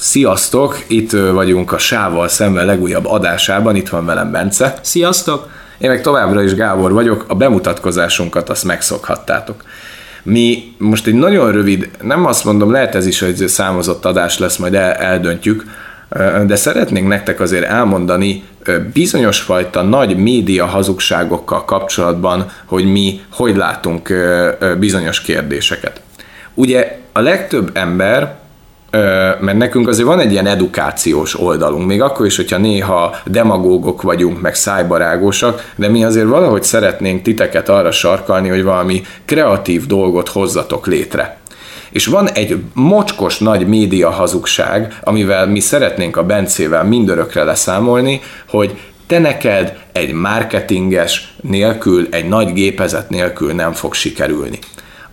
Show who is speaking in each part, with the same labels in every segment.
Speaker 1: Sziasztok! Itt vagyunk a Sával szemben legújabb adásában, itt van velem Bence.
Speaker 2: Sziasztok!
Speaker 1: Én meg továbbra is Gábor vagyok, a bemutatkozásunkat azt megszokhattátok. Mi most egy nagyon rövid, nem azt mondom, lehet ez is egy számozott adás lesz, majd el, eldöntjük, de szeretnénk nektek azért elmondani bizonyos fajta nagy média hazugságokkal kapcsolatban, hogy mi hogy látunk bizonyos kérdéseket. Ugye a legtöbb ember mert nekünk azért van egy ilyen edukációs oldalunk, még akkor is, hogyha néha demagógok vagyunk, meg szájbarágosak, de mi azért valahogy szeretnénk titeket arra sarkalni, hogy valami kreatív dolgot hozzatok létre. És van egy mocskos nagy média hazugság, amivel mi szeretnénk a Bencével mindörökre leszámolni, hogy te neked egy marketinges nélkül, egy nagy gépezet nélkül nem fog sikerülni.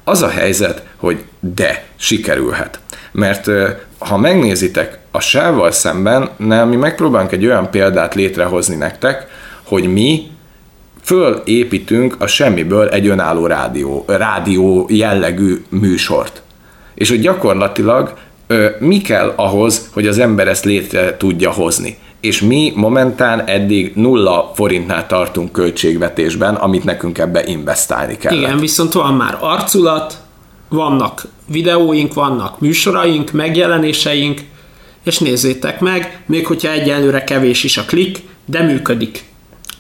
Speaker 1: Az a helyzet, hogy de, sikerülhet. Mert ha megnézitek a sávval szemben, nem, mi megpróbálunk egy olyan példát létrehozni nektek, hogy mi fölépítünk a semmiből egy önálló rádió, rádió jellegű műsort. És hogy gyakorlatilag mi kell ahhoz, hogy az ember ezt létre tudja hozni. És mi momentán eddig nulla forintnál tartunk költségvetésben, amit nekünk ebbe investálni kell.
Speaker 2: Igen, viszont van már arculat, vannak videóink, vannak műsoraink, megjelenéseink, és nézzétek meg, még hogyha egyelőre kevés is a klik, de működik.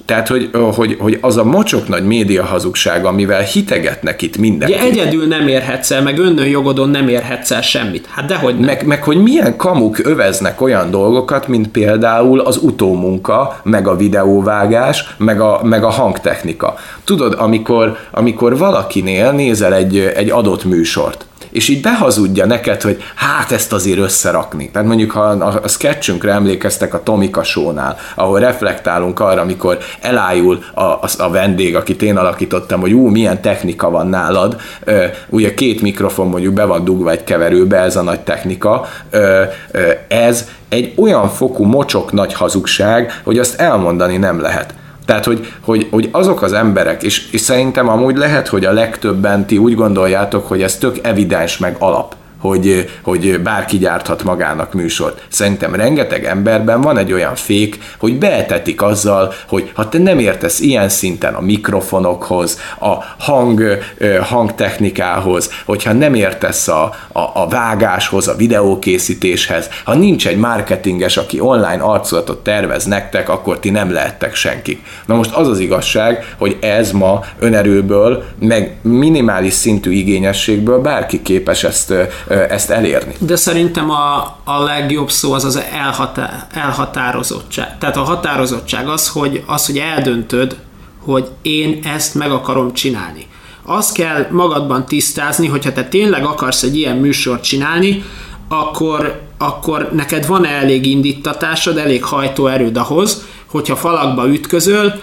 Speaker 1: Tehát, hogy, hogy, hogy az a mocsok nagy média hazugság, amivel hitegetnek itt mindenki.
Speaker 2: Ugye egyedül nem érhetsz el, meg önnön jogodon nem érhetsz el semmit. Hát dehogy nem.
Speaker 1: Meg, meg hogy milyen kamuk öveznek olyan dolgokat, mint például az utómunka, meg a videóvágás, meg a, meg a hangtechnika. Tudod, amikor, amikor valakinél nézel egy, egy adott műsort, és így behazudja neked, hogy hát ezt azért összerakni. Tehát mondjuk, ha a sketchünkre emlékeztek a Tomika show-nál, ahol reflektálunk arra, amikor elájul a, a, a vendég, akit én alakítottam, hogy ú, milyen technika van nálad, ö, ugye két mikrofon mondjuk be van dugva egy keverőbe, ez a nagy technika, ö, ö, ez egy olyan fokú mocsok nagy hazugság, hogy azt elmondani nem lehet. Tehát, hogy, hogy, hogy azok az emberek, és, és szerintem amúgy lehet, hogy a legtöbben ti úgy gondoljátok, hogy ez tök evidens meg alap hogy, hogy bárki gyárthat magának műsort. Szerintem rengeteg emberben van egy olyan fék, hogy beetetik azzal, hogy ha te nem értesz ilyen szinten a mikrofonokhoz, a hang, hangtechnikához, hogyha nem értesz a, a, a vágáshoz, a videókészítéshez, ha nincs egy marketinges, aki online arculatot tervez nektek, akkor ti nem lehettek senki. Na most az az igazság, hogy ez ma önerőből, meg minimális szintű igényességből bárki képes ezt ezt elérni.
Speaker 2: De szerintem a, a legjobb szó az az elhatá, elhatározottság. Tehát a határozottság az hogy, az, hogy eldöntöd, hogy én ezt meg akarom csinálni. Azt kell magadban tisztázni, hogyha te tényleg akarsz egy ilyen műsort csinálni, akkor, akkor neked van elég indítatásod, elég hajtóerőd ahhoz, hogyha falakba ütközöl,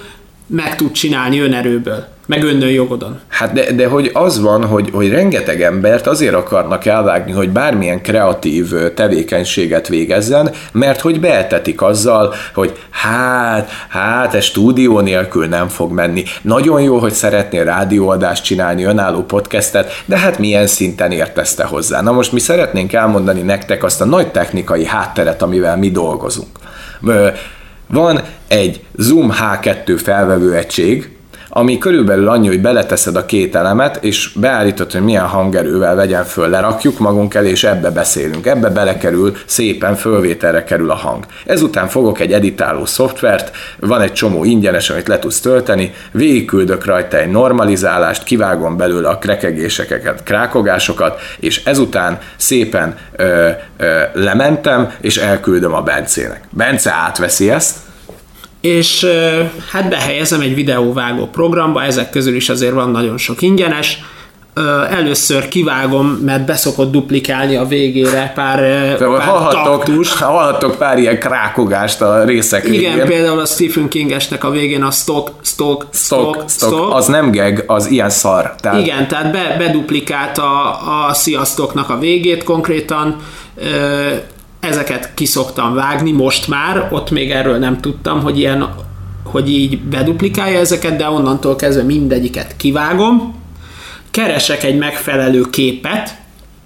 Speaker 2: meg tud csinálni önerőből meg önnő jogodon.
Speaker 1: Hát de, de hogy az van, hogy, hogy rengeteg embert azért akarnak elvágni, hogy bármilyen kreatív tevékenységet végezzen, mert hogy beetetik azzal, hogy hát, hát ez stúdió nélkül nem fog menni. Nagyon jó, hogy szeretnél rádióadást csinálni, önálló podcastet, de hát milyen szinten értezte hozzá. Na most mi szeretnénk elmondani nektek azt a nagy technikai hátteret, amivel mi dolgozunk. Van egy Zoom H2 felvevő egység, ami körülbelül annyi, hogy beleteszed a két elemet, és beállítod, hogy milyen hangerővel vegyen föl, lerakjuk magunk elé, és ebbe beszélünk. Ebbe belekerül, szépen fölvételre kerül a hang. Ezután fogok egy editáló szoftvert, van egy csomó ingyenes, amit le tudsz tölteni, végigküldök rajta egy normalizálást, kivágom belőle a krekegéseket, krákogásokat, és ezután szépen ö, ö, lementem, és elküldöm a Bencének. Bence átveszi ezt,
Speaker 2: és hát behelyezem egy videóvágó programba, ezek közül is azért van nagyon sok ingyenes, először kivágom, mert beszokott duplikálni a végére pár, pár
Speaker 1: hallhattok, Hallhattok pár ilyen krákogást a részek
Speaker 2: Igen, végén. például a Stephen Kingesnek a végén a stock, stock, stock, stock, stock.
Speaker 1: Az nem geg, az ilyen szar.
Speaker 2: Tehát... Igen, tehát be, beduplikált a, a sziasztoknak a végét konkrétan, ezeket kiszoktam vágni most már, ott még erről nem tudtam, hogy ilyen hogy így beduplikálja ezeket, de onnantól kezdve mindegyiket kivágom, keresek egy megfelelő képet,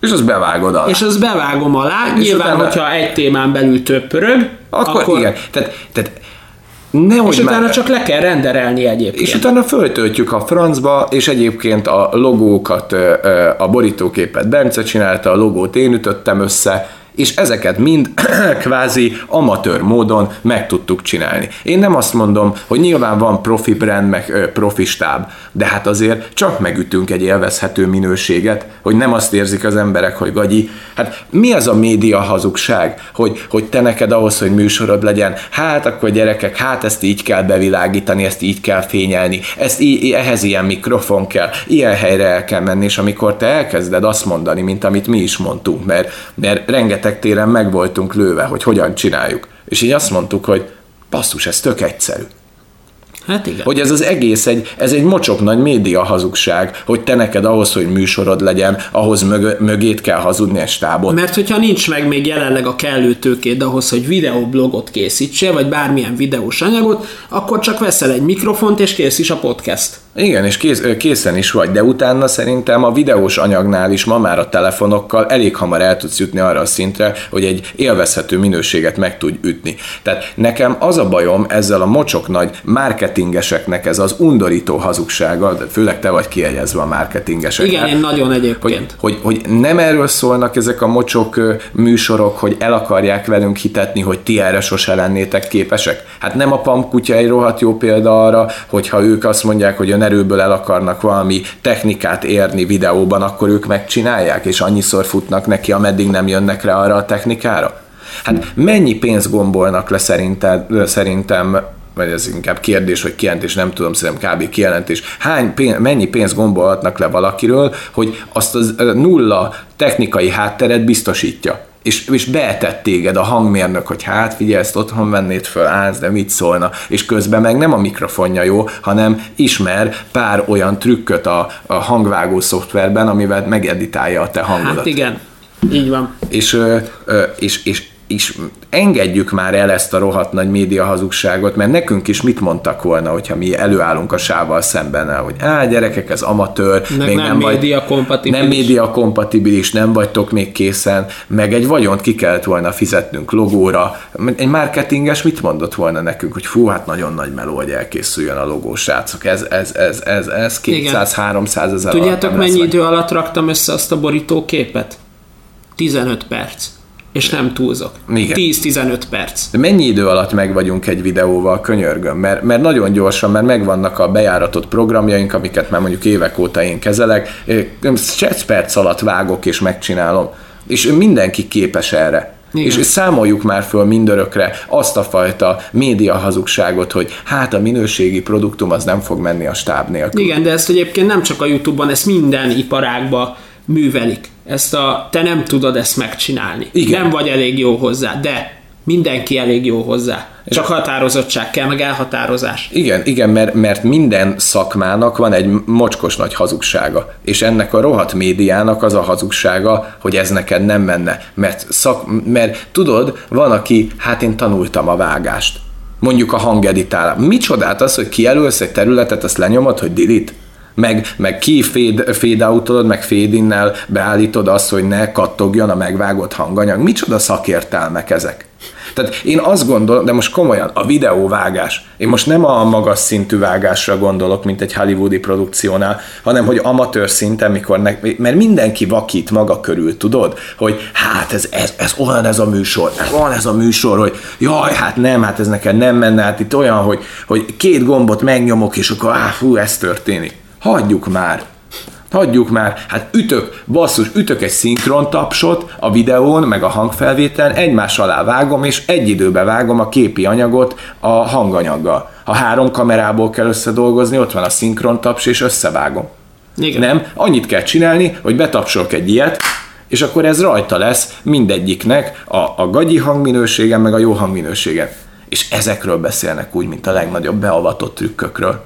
Speaker 1: És azt bevágod alá.
Speaker 2: És azt bevágom alá,
Speaker 1: És
Speaker 2: nyilván,
Speaker 1: utána-
Speaker 2: hogyha egy témán belül több pörög,
Speaker 1: Akkor, akkor igen. Tehát, tehát nehogy
Speaker 2: és utána
Speaker 1: már,
Speaker 2: csak le kell renderelni egyébként.
Speaker 1: és utána föltöltjük a francba, és egyébként a logókat, a borítóképet Bence csinálta, a logót én ütöttem össze, és ezeket mind kvázi amatőr módon meg tudtuk csinálni. Én nem azt mondom, hogy nyilván van profi brand, meg ö, profi stáb, de hát azért csak megütünk egy élvezhető minőséget, hogy nem azt érzik az emberek, hogy gagyi. Hát mi az a média hazugság, hogy, hogy te neked ahhoz, hogy műsorod legyen, hát akkor gyerekek, hát ezt így kell bevilágítani, ezt így kell fényelni, ezt í- ehhez ilyen mikrofon kell, ilyen helyre el kell menni, és amikor te elkezded azt mondani, mint amit mi is mondtunk, mert, mert rengeteg téren meg voltunk lőve, hogy hogyan csináljuk. És így azt mondtuk, hogy basszus, ez tök egyszerű.
Speaker 2: Hát igen.
Speaker 1: Hogy ez az egész egy, ez egy mocsok nagy média hazugság, hogy te neked ahhoz, hogy műsorod legyen, ahhoz mögö, mögét kell hazudni egy stábot.
Speaker 2: Mert hogyha nincs meg még jelenleg a kellő tőkéd ahhoz, hogy videoblogot készítsél, vagy bármilyen videós anyagot, akkor csak veszel egy mikrofont, és kész is a podcast.
Speaker 1: Igen, és kész, készen is vagy, de utána szerintem a videós anyagnál is ma már a telefonokkal elég hamar el tudsz jutni arra a szintre, hogy egy élvezhető minőséget meg tudj ütni. Tehát nekem az a bajom ezzel a mocsok nagy marketingeseknek ez az undorító hazugsága, de főleg te vagy kiegyezve a marketingeseknek.
Speaker 2: Igen, én nagyon
Speaker 1: hogy,
Speaker 2: egyébként.
Speaker 1: hogy, hogy nem erről szólnak ezek a mocsok műsorok, hogy el akarják velünk hitetni, hogy ti erre sose lennétek képesek. Hát nem a Pamp kutya egy rohadt jó példa arra, hogyha ők azt mondják, hogy önerőből el akarnak valami technikát érni videóban, akkor ők megcsinálják, és annyiszor futnak neki, ameddig nem jönnek rá arra a technikára. Hát mennyi pénzt gombolnak le szerinted, szerintem vagy ez inkább kérdés, vagy kijelentés, nem tudom, szerintem kb. kijelentés. Hány pénz, mennyi pénzt gombolhatnak le valakiről, hogy azt az nulla technikai hátteret biztosítja? És, és beetett téged a hangmérnök, hogy hát figyelj, ezt otthon vennéd föl, állsz, de mit szólna? És közben meg nem a mikrofonja jó, hanem ismer pár olyan trükköt a, a hangvágó szoftverben, amivel megeditálja a te hangodat
Speaker 2: Hát igen, így van.
Speaker 1: és, és, és, és engedjük már el ezt a rohadt nagy média hazugságot, mert nekünk is mit mondtak volna, hogyha mi előállunk a sával szemben, hogy á, gyerekek, ez amatőr,
Speaker 2: Meg nem média kompatibilis.
Speaker 1: nem média kompatibilis, nem vagytok még készen, meg egy vagyont ki kellett volna fizetnünk logóra. Egy marketinges mit mondott volna nekünk, hogy fú, hát nagyon nagy meló, hogy elkészüljön a logó, srácok, ez, ez, ez, ez, ez 200-300 ezer
Speaker 2: Tudjátok,
Speaker 1: nem
Speaker 2: mennyi idő alatt raktam össze azt a borítóképet? 15 perc. És nem túlzok.
Speaker 1: Igen.
Speaker 2: 10-15 perc.
Speaker 1: De mennyi idő alatt meg vagyunk egy videóval, könyörgöm? Mert, mert nagyon gyorsan, mert megvannak a bejáratott programjaink, amiket már mondjuk évek óta én kezelek, egy perc alatt vágok és megcsinálom. És mindenki képes erre.
Speaker 2: Igen.
Speaker 1: És, számoljuk már föl mindörökre azt a fajta média hazugságot, hogy hát a minőségi produktum az nem fog menni a stáb nélkül.
Speaker 2: Igen, de ezt egyébként nem csak a Youtube-on, ezt minden iparágban művelik. Ezt a, te nem tudod ezt megcsinálni.
Speaker 1: Igen.
Speaker 2: Nem vagy elég jó hozzá, de mindenki elég jó hozzá. Csak határozottság kell, meg elhatározás.
Speaker 1: Igen, igen, mert, mert minden szakmának van egy mocskos nagy hazugsága, és ennek a rohadt médiának az a hazugsága, hogy ez neked nem menne, mert, szak, mert tudod, van, aki, hát én tanultam a vágást, mondjuk a hangeditálás. Micsodát az, hogy kijelölsz egy területet, azt lenyomod, hogy delete? Meg, meg ki fade, fade meg fade beállítod azt, hogy ne kattogjon a megvágott hanganyag. Micsoda szakértelmek ezek? Tehát én azt gondolom, de most komolyan, a videóvágás, én most nem a magas szintű vágásra gondolok, mint egy hollywoodi produkciónál, hanem hogy amatőr szinten, mikor ne, mert mindenki vakít maga körül, tudod, hogy hát ez, ez, ez olyan ez a műsor, ez olyan ez a műsor, hogy jaj, hát nem, hát ez neked nem menne, hát itt olyan, hogy, hogy két gombot megnyomok, és akkor áh, fú, ez történik. Hagyjuk már. Hagyjuk már, hát ütök, basszus, ütök egy szinkron tapsot a videón, meg a hangfelvételen, egymás alá vágom, és egy időbe vágom a képi anyagot a hanganyaggal. Ha három kamerából kell összedolgozni, ott van a szinkron taps, és összevágom.
Speaker 2: Igen.
Speaker 1: Nem, annyit kell csinálni, hogy betapsolok egy ilyet, és akkor ez rajta lesz mindegyiknek a, a gagyi hangminőségen, meg a jó hangminőségen. És ezekről beszélnek úgy, mint a legnagyobb beavatott trükkökről.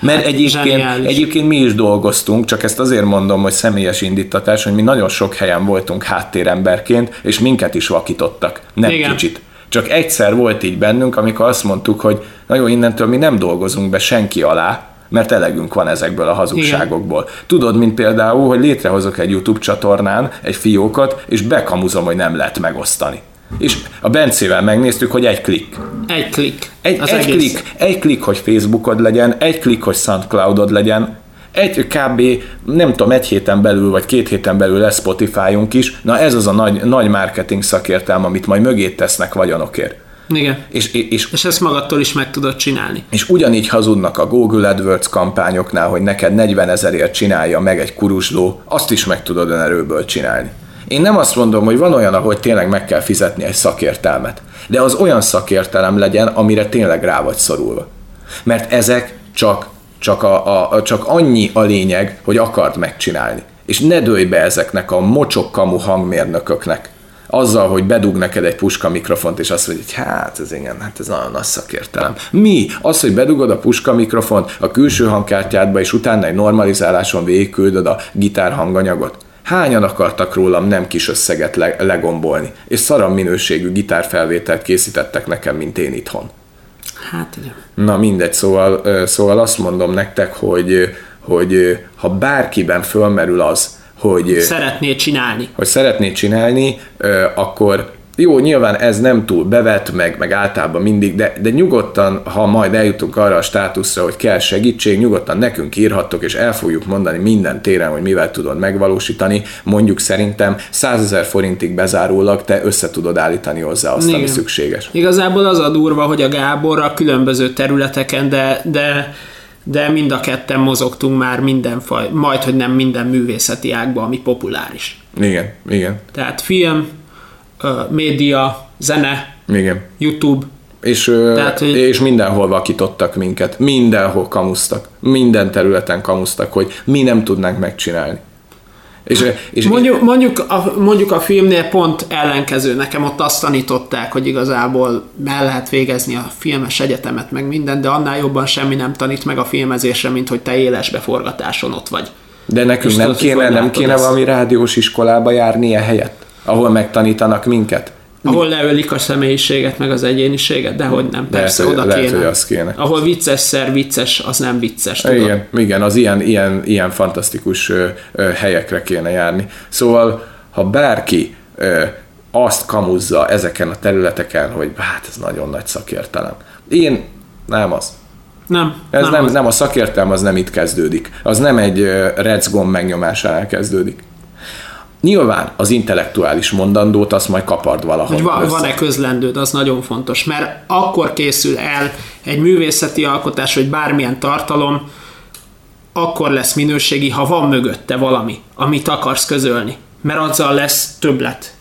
Speaker 1: Mert egyébként,
Speaker 2: zseniális.
Speaker 1: egyébként mi is dolgoztunk, csak ezt azért mondom, hogy személyes indítatás, hogy mi nagyon sok helyen voltunk háttéremberként, és minket is vakítottak. Nem
Speaker 2: Igen.
Speaker 1: kicsit. Csak egyszer volt így bennünk, amikor azt mondtuk, hogy na jó, innentől mi nem dolgozunk be senki alá, mert elegünk van ezekből a hazugságokból. Igen. Tudod, mint például, hogy létrehozok egy YouTube csatornán egy fiókot, és bekamuzom, hogy nem lehet megosztani. És a Bencével megnéztük, hogy egy klik.
Speaker 2: Egy klik.
Speaker 1: Egy, egy klik, egy klik, hogy Facebookod legyen, egy klik, hogy Soundcloudod legyen, egy kb. nem tudom, egy héten belül, vagy két héten belül lesz Spotify-unk is. Na ez az a nagy, nagy marketing szakértelme, amit majd mögé tesznek vagyonokért.
Speaker 2: Igen.
Speaker 1: És, és,
Speaker 2: és ezt magadtól is meg tudod csinálni.
Speaker 1: És ugyanígy hazudnak a Google AdWords kampányoknál, hogy neked 40 ezerért csinálja meg egy kurusló, azt is meg tudod önerőből csinálni. Én nem azt mondom, hogy van olyan, ahol tényleg meg kell fizetni egy szakértelmet, de az olyan szakértelem legyen, amire tényleg rá vagy szorulva. Mert ezek csak, csak, a, a, csak annyi a lényeg, hogy akard megcsinálni. És ne dőj be ezeknek a mocsok kamu hangmérnököknek, azzal, hogy bedug neked egy puska mikrofont, és azt mondja, hogy hát ez igen, hát ez nagyon nagy szakértelem. Mi? Az, hogy bedugod a puska mikrofont a külső hangkártyádba, és utána egy normalizáláson végigküldöd a gitár hanganyagot? Hányan akartak rólam nem kis összeget le- legombolni, és szaram minőségű gitárfelvételt készítettek nekem, mint én itthon.
Speaker 2: Hát igen.
Speaker 1: Na mindegy, szóval, szóval azt mondom nektek, hogy, hogy ha bárkiben fölmerül az, hogy
Speaker 2: szeretné csinálni.
Speaker 1: Hogy szeretné csinálni, akkor jó, nyilván ez nem túl bevet, meg, meg általában mindig, de, de nyugodtan, ha majd eljutunk arra a státuszra, hogy kell segítség, nyugodtan nekünk írhattok, és el fogjuk mondani minden téren, hogy mivel tudod megvalósítani. Mondjuk szerintem 100 ezer forintig bezárólag te össze tudod állítani hozzá azt, Igen. ami szükséges.
Speaker 2: Igazából az a durva, hogy a Gábor a különböző területeken, de, de de mind a ketten mozogtunk már minden faj, majd, hogy nem minden művészeti ágba, ami populáris.
Speaker 1: Igen, igen.
Speaker 2: Tehát film, média, zene,
Speaker 1: igen.
Speaker 2: YouTube,
Speaker 1: és, Tehát, hogy... és mindenhol vakítottak minket, mindenhol kamusztak, minden területen kamusztak, hogy mi nem tudnánk megcsinálni.
Speaker 2: És, és mondjuk, mondjuk, a, mondjuk a filmnél pont ellenkező, nekem ott azt tanították, hogy igazából el lehet végezni a filmes egyetemet, meg minden, de annál jobban semmi nem tanít meg a filmezésre, mint hogy te élesbe forgatáson ott vagy.
Speaker 1: De nekünk nem kéne, nem kéne valami rádiós iskolába járni ilyen helyett, ahol megtanítanak minket?
Speaker 2: Ahol leölik a személyiséget, meg az egyéniséget, de hogy nem, persze, lehet, oda lehet, kéne. Hogy
Speaker 1: az kéne.
Speaker 2: Ahol vicces szer vicces, az nem vicces,
Speaker 1: tudod? Igen, igen az ilyen, ilyen, ilyen fantasztikus ö, ö, helyekre kéne járni. Szóval, ha bárki ö, azt kamuzza ezeken a területeken, hogy hát ez nagyon nagy szakértelem. Én nem az.
Speaker 2: Nem.
Speaker 1: Ez nem,
Speaker 2: nem,
Speaker 1: az. nem a szakértelem, az nem itt kezdődik. Az nem egy recgomb megnyomásánál kezdődik. Nyilván az intellektuális mondandót azt majd kapard valahol.
Speaker 2: Hogy van-e közlendőd, az nagyon fontos, mert akkor készül el egy művészeti alkotás, vagy bármilyen tartalom, akkor lesz minőségi, ha van mögötte valami, amit akarsz közölni. Mert azzal lesz többlet.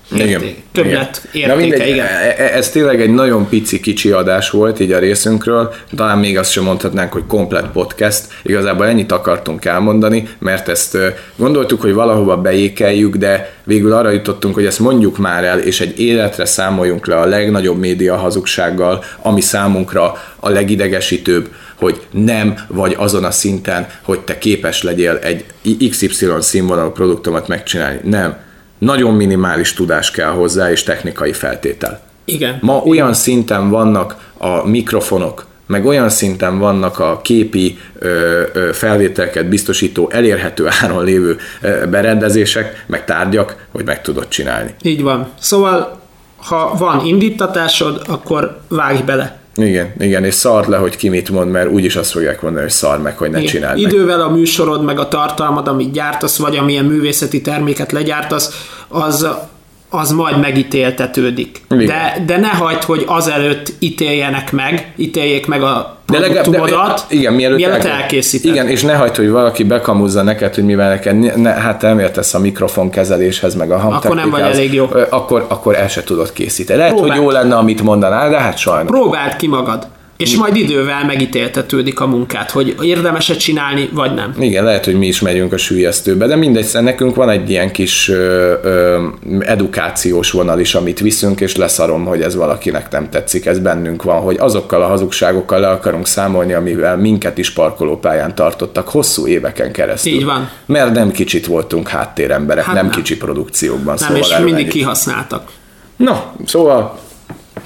Speaker 2: Többlet igen. értéke, mindegy, igen. E-
Speaker 1: e- ez tényleg egy nagyon pici kicsi adás volt így a részünkről, talán még azt sem mondhatnánk, hogy komplet podcast, igazából ennyit akartunk elmondani, mert ezt gondoltuk, hogy valahova beékeljük, de végül arra jutottunk, hogy ezt mondjuk már el, és egy életre számoljunk le a legnagyobb média hazugsággal, ami számunkra a legidegesítőbb, hogy nem vagy azon a szinten, hogy te képes legyél egy XY színvonalú produktomat megcsinálni. Nem nagyon minimális tudás kell hozzá, és technikai feltétel.
Speaker 2: Igen.
Speaker 1: Ma
Speaker 2: Igen.
Speaker 1: olyan szinten vannak a mikrofonok, meg olyan szinten vannak a képi ö, ö, felvételket biztosító, elérhető áron lévő ö, berendezések, meg tárgyak, hogy meg tudod csinálni.
Speaker 2: Így van. Szóval, ha van indítatásod, akkor vágj bele.
Speaker 1: Igen, igen, és szard le, hogy ki mit mond, mert úgyis azt fogják mondani, hogy szar meg, hogy ne igen. csináld
Speaker 2: Idővel a műsorod, meg a tartalmad, amit gyártasz, vagy amilyen művészeti terméket legyártasz, az, az majd megítéltetődik. De, de ne hagyd, hogy azelőtt ítéljenek meg, ítéljék meg a de produktumodat,
Speaker 1: de, igen, mielőtt,
Speaker 2: mielőtt elkészíted.
Speaker 1: Igen, és ne hagyd, hogy valaki bekamuzza neked, hogy mivel neked, ne, hát nem értesz a mikrofon kezeléshez, meg a
Speaker 2: Akkor nem vagy elég jó.
Speaker 1: Akkor, akkor el se tudod készíteni. Lehet, Próbáld. hogy jó lenne, amit mondanál, de hát sajnos.
Speaker 2: Próbáld ki magad. És majd idővel megítéltetődik a munkát, hogy érdemes-e csinálni, vagy nem.
Speaker 1: Igen, lehet, hogy mi is megyünk a sűjesztőbe, de mindegy, nekünk van egy ilyen kis ö, ö, edukációs vonal is, amit viszünk, és leszarom, hogy ez valakinek nem tetszik, ez bennünk van, hogy azokkal a hazugságokkal le akarunk számolni, amivel minket is parkolópályán tartottak hosszú éveken keresztül.
Speaker 2: Így van.
Speaker 1: Mert nem kicsit voltunk háttéremberek, hát nem, nem kicsi produkciókban.
Speaker 2: Nem, szóval és mindig kihasználtak.
Speaker 1: Na, szóval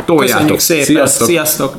Speaker 2: toljátok. Köszönjük szépen. Sziasztok. Sziasztok.